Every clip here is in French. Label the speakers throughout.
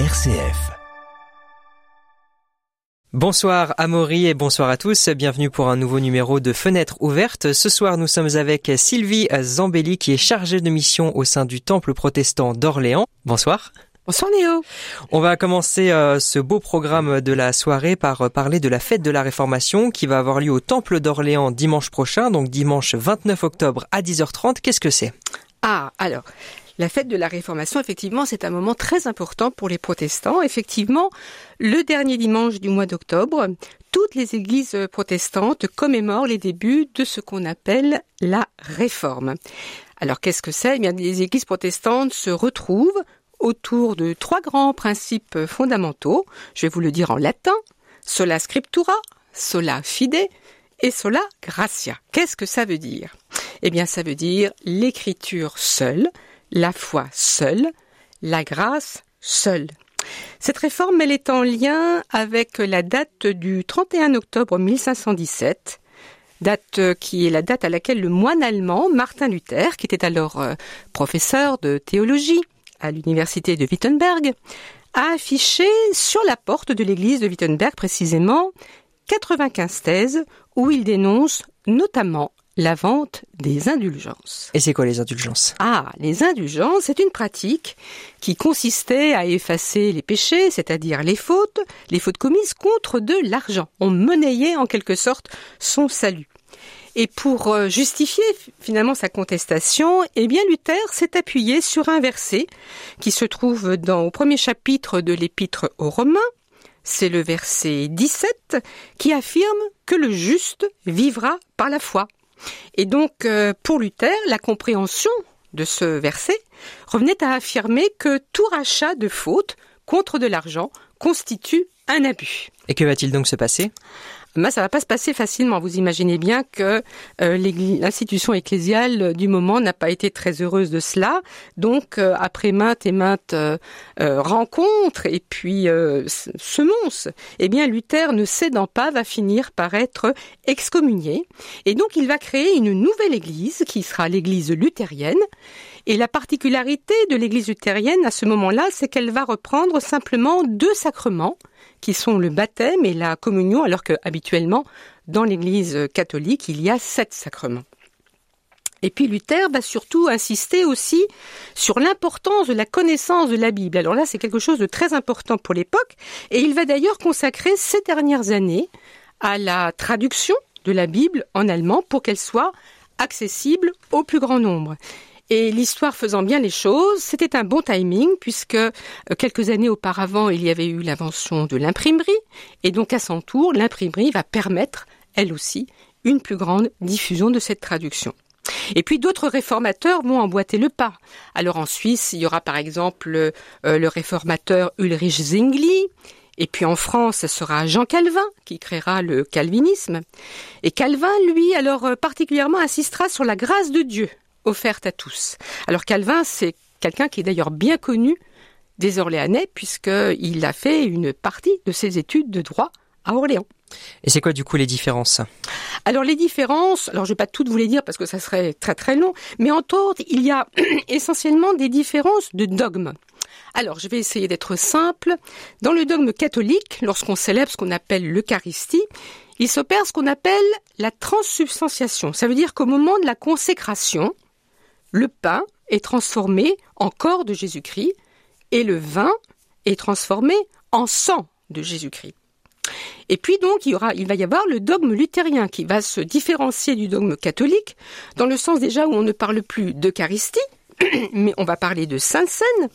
Speaker 1: RCF.
Speaker 2: Bonsoir Amaury et bonsoir à tous. Bienvenue pour un nouveau numéro de Fenêtre ouverte. Ce soir, nous sommes avec Sylvie Zambelli qui est chargée de mission au sein du Temple protestant d'Orléans. Bonsoir.
Speaker 3: Bonsoir Néo.
Speaker 2: On va commencer euh, ce beau programme de la soirée par euh, parler de la fête de la Réformation qui va avoir lieu au Temple d'Orléans dimanche prochain, donc dimanche 29 octobre à 10h30. Qu'est-ce que c'est?
Speaker 3: Ah, alors, la fête de la Réformation, effectivement, c'est un moment très important pour les protestants. Effectivement, le dernier dimanche du mois d'octobre, toutes les églises protestantes commémorent les débuts de ce qu'on appelle la Réforme. Alors qu'est-ce que c'est? Eh bien, les églises protestantes se retrouvent autour de trois grands principes fondamentaux. Je vais vous le dire en latin. Sola scriptura, sola fide et sola gratia. Qu'est-ce que ça veut dire? Eh bien, ça veut dire l'écriture seule, la foi seule, la grâce seule. Cette réforme, elle est en lien avec la date du 31 octobre 1517, date qui est la date à laquelle le moine allemand Martin Luther, qui était alors euh, professeur de théologie, à l'université de Wittenberg, a affiché sur la porte de l'église de Wittenberg précisément 95 thèses où il dénonce notamment la vente des indulgences.
Speaker 2: Et c'est quoi les indulgences?
Speaker 3: Ah, les indulgences, c'est une pratique qui consistait à effacer les péchés, c'est-à-dire les fautes, les fautes commises contre de l'argent. On monnayait en quelque sorte son salut. Et pour euh, justifier finalement sa contestation, eh bien Luther s'est appuyé sur un verset qui se trouve dans au premier chapitre de l'épître aux Romains. C'est le verset 17 qui affirme que le juste vivra par la foi. Et donc euh, pour Luther, la compréhension de ce verset revenait à affirmer que tout rachat de faute contre de l'argent constitue un abus.
Speaker 2: Et que va-t-il donc se passer?
Speaker 3: Mais ça va pas se passer facilement. Vous imaginez bien que euh, l'institution ecclésiale du moment n'a pas été très heureuse de cela. Donc, euh, après maintes et maintes euh, rencontres et puis semonces, eh bien, Luther, ne cédant pas, va finir par être excommunié. Et donc, il va créer une nouvelle église qui sera l'église luthérienne. Et la particularité de l'église luthérienne à ce moment-là, c'est qu'elle va reprendre simplement deux sacrements qui sont le baptême et la communion, alors que habituellement, dans l'Église catholique, il y a sept sacrements. Et puis Luther va surtout insister aussi sur l'importance de la connaissance de la Bible. Alors là, c'est quelque chose de très important pour l'époque, et il va d'ailleurs consacrer ces dernières années à la traduction de la Bible en allemand pour qu'elle soit accessible au plus grand nombre. Et l'histoire faisant bien les choses, c'était un bon timing puisque euh, quelques années auparavant, il y avait eu l'invention de l'imprimerie et donc à son tour, l'imprimerie va permettre, elle aussi, une plus grande diffusion de cette traduction. Et puis d'autres réformateurs vont emboîter le pas. Alors en Suisse, il y aura par exemple euh, le réformateur Ulrich Zwingli, et puis en France, ce sera Jean Calvin qui créera le calvinisme. Et Calvin, lui, alors euh, particulièrement insistera sur la grâce de Dieu offerte à tous. Alors Calvin, c'est quelqu'un qui est d'ailleurs bien connu des Orléanais puisqu'il a fait une partie de ses études de droit à Orléans.
Speaker 2: Et c'est quoi du coup les différences?
Speaker 3: Alors les différences, alors je vais pas toutes vous les dire parce que ça serait très très long, mais entre autres, il y a essentiellement des différences de dogme. Alors, je vais essayer d'être simple. Dans le dogme catholique, lorsqu'on célèbre ce qu'on appelle l'Eucharistie, il s'opère ce qu'on appelle la transsubstantiation. Ça veut dire qu'au moment de la consécration, le pain est transformé en corps de Jésus-Christ et le vin est transformé en sang de Jésus-Christ. Et puis donc il, y aura, il va y avoir le dogme luthérien qui va se différencier du dogme catholique dans le sens déjà où on ne parle plus d'Eucharistie, mais on va parler de Sainte Seine.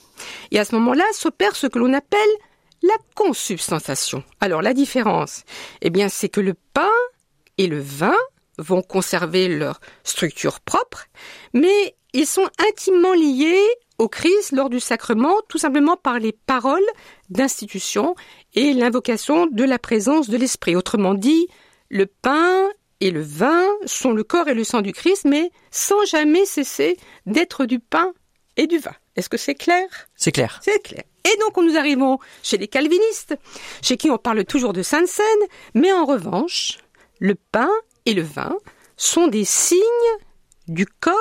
Speaker 3: Et à ce moment-là s'opère ce que l'on appelle la consubstantiation. Alors la différence, eh bien c'est que le pain et le vin vont conserver leur structure propre, mais ils sont intimement liés au Christ lors du sacrement, tout simplement par les paroles d'institution et l'invocation de la présence de l'Esprit. Autrement dit, le pain et le vin sont le corps et le sang du Christ, mais sans jamais cesser d'être du pain et du vin. Est-ce que c'est clair?
Speaker 2: C'est clair.
Speaker 3: C'est clair. Et donc nous arrivons chez les calvinistes, chez qui on parle toujours de Sainte Seine, mais en revanche, le pain et le vin sont des signes du corps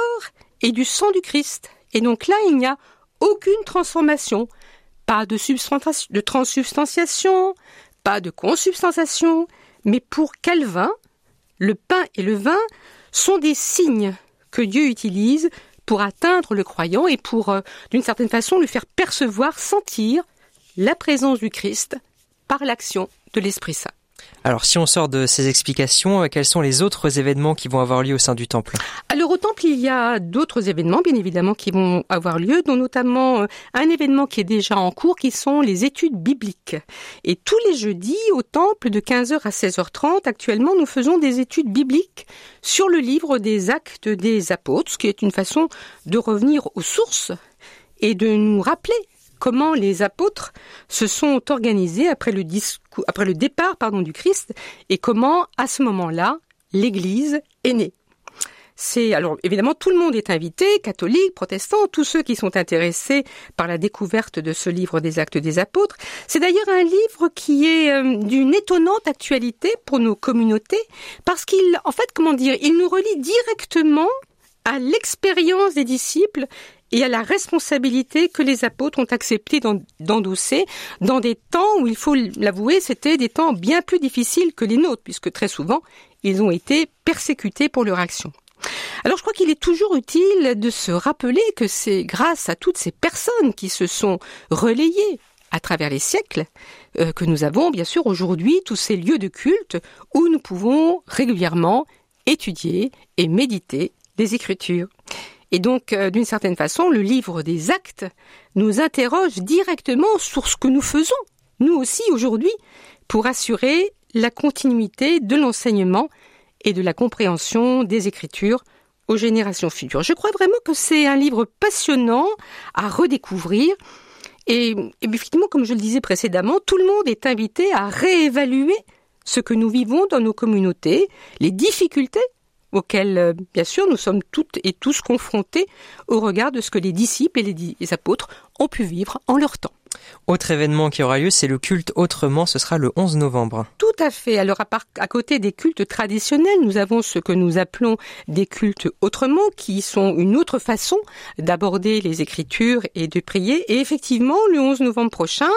Speaker 3: et du sang du Christ. Et donc là, il n'y a aucune transformation, Pas de, de transsubstantiation, pas de consubstantiation, mais pour Calvin, le pain et le vin sont des signes que Dieu utilise pour atteindre le croyant et pour, euh, d'une certaine façon, lui faire percevoir, sentir la présence du Christ par l'action de l'Esprit Saint.
Speaker 2: Alors, si on sort de ces explications, euh, quels sont les autres événements qui vont avoir lieu au sein du temple?
Speaker 3: Alors, au temple, il y a d'autres événements, bien évidemment, qui vont avoir lieu, dont notamment euh, un événement qui est déjà en cours, qui sont les études bibliques. Et tous les jeudis, au temple, de 15h à 16h30, actuellement, nous faisons des études bibliques sur le livre des actes des apôtres, ce qui est une façon de revenir aux sources et de nous rappeler comment les apôtres se sont organisés après le, après le départ pardon, du Christ et comment, à ce moment-là, l'Église est née. C'est alors évidemment tout le monde est invité, catholiques, protestants, tous ceux qui sont intéressés par la découverte de ce livre des Actes des Apôtres. C'est d'ailleurs un livre qui est euh, d'une étonnante actualité pour nos communautés parce qu'il, en fait, comment dire, il nous relie directement à l'expérience des disciples et à la responsabilité que les apôtres ont accepté d'endosser dans des temps où, il faut l'avouer, c'était des temps bien plus difficiles que les nôtres, puisque très souvent, ils ont été persécutés pour leur action. Alors je crois qu'il est toujours utile de se rappeler que c'est grâce à toutes ces personnes qui se sont relayées à travers les siècles euh, que nous avons bien sûr aujourd'hui tous ces lieux de culte où nous pouvons régulièrement étudier et méditer des Écritures. Et donc, euh, d'une certaine façon, le livre des actes nous interroge directement sur ce que nous faisons, nous aussi aujourd'hui, pour assurer la continuité de l'enseignement et de la compréhension des Écritures aux générations futures. Je crois vraiment que c'est un livre passionnant à redécouvrir. Et, et effectivement, comme je le disais précédemment, tout le monde est invité à réévaluer ce que nous vivons dans nos communautés, les difficultés auxquelles, euh, bien sûr, nous sommes toutes et tous confrontés au regard de ce que les disciples et les apôtres ont pu vivre en leur temps.
Speaker 2: Autre événement qui aura lieu, c'est le culte autrement, ce sera le 11 novembre.
Speaker 3: Tout à fait. Alors à, côté des cultes traditionnels, nous avons ce que nous appelons des cultes autrement, qui sont une autre façon d'aborder les écritures et de prier. Et effectivement, le 11 novembre prochain,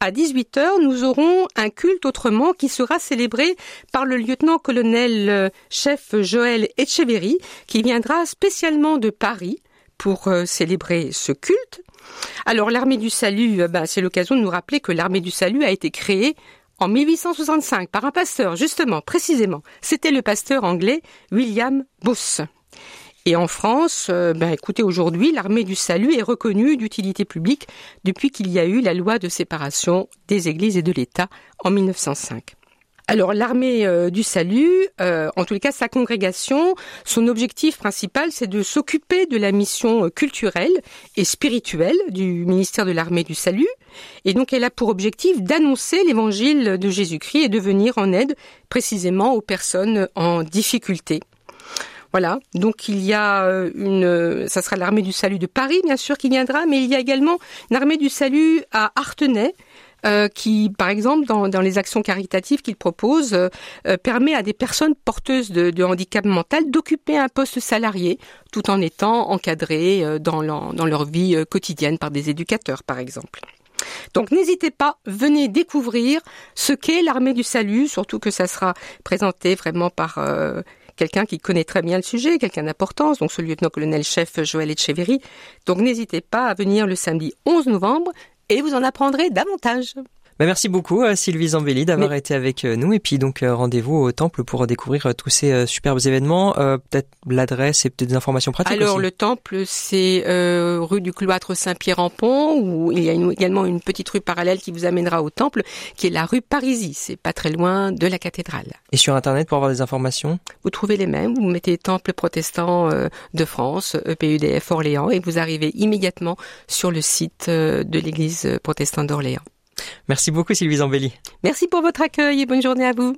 Speaker 3: à 18h, nous aurons un culte autrement qui sera célébré par le lieutenant-colonel euh, chef Joël Echeverry, qui viendra spécialement de Paris pour euh, célébrer ce culte. Alors l'armée du salut, euh, ben, c'est l'occasion de nous rappeler que l'armée du salut a été créée en 1865 par un pasteur, justement, précisément. C'était le pasteur anglais William Booth. Et en France, ben écoutez, aujourd'hui, l'armée du salut est reconnue d'utilité publique depuis qu'il y a eu la loi de séparation des églises et de l'État en 1905. Alors l'armée euh, du salut, euh, en tous les cas sa congrégation, son objectif principal c'est de s'occuper de la mission euh, culturelle et spirituelle du ministère de l'armée du salut. Et donc elle a pour objectif d'annoncer l'évangile de Jésus-Christ et de venir en aide précisément aux personnes en difficulté. Voilà, donc il y a une, ça sera l'armée du salut de Paris bien sûr qui viendra, mais il y a également une armée du salut à Artenay euh, qui, par exemple, dans, dans les actions caritatives qu'il propose, euh, euh, permet à des personnes porteuses de, de handicap mental d'occuper un poste salarié tout en étant encadrées dans, dans leur vie quotidienne par des éducateurs, par exemple. Donc n'hésitez pas, venez découvrir ce qu'est l'armée du salut, surtout que ça sera présenté vraiment par quelqu'un qui connaît très bien le sujet, quelqu'un d'importance, donc ce lieutenant-colonel-chef Joël Echeverry. Donc n'hésitez pas à venir le samedi 11 novembre et vous en apprendrez davantage.
Speaker 2: Bah, merci beaucoup euh, Sylvie Zambelli d'avoir été avec euh, nous et puis donc euh, rendez-vous au temple pour découvrir tous ces superbes événements, peut-être l'adresse et peut-être des informations pratiques.
Speaker 3: Alors le temple c'est rue du cloître Saint-Pierre-en-Pont où il y a également une petite rue parallèle qui vous amènera au temple qui est la rue Parisie, c'est pas très loin de la cathédrale.
Speaker 2: Et sur internet pour avoir des informations?
Speaker 3: Vous trouvez les mêmes, vous mettez Temple protestant de France, EPUDF Orléans et vous arrivez immédiatement sur le site de l'église protestante d'Orléans.
Speaker 2: Merci beaucoup Sylvie Zambelli.
Speaker 3: Merci pour votre accueil et bonne journée à vous.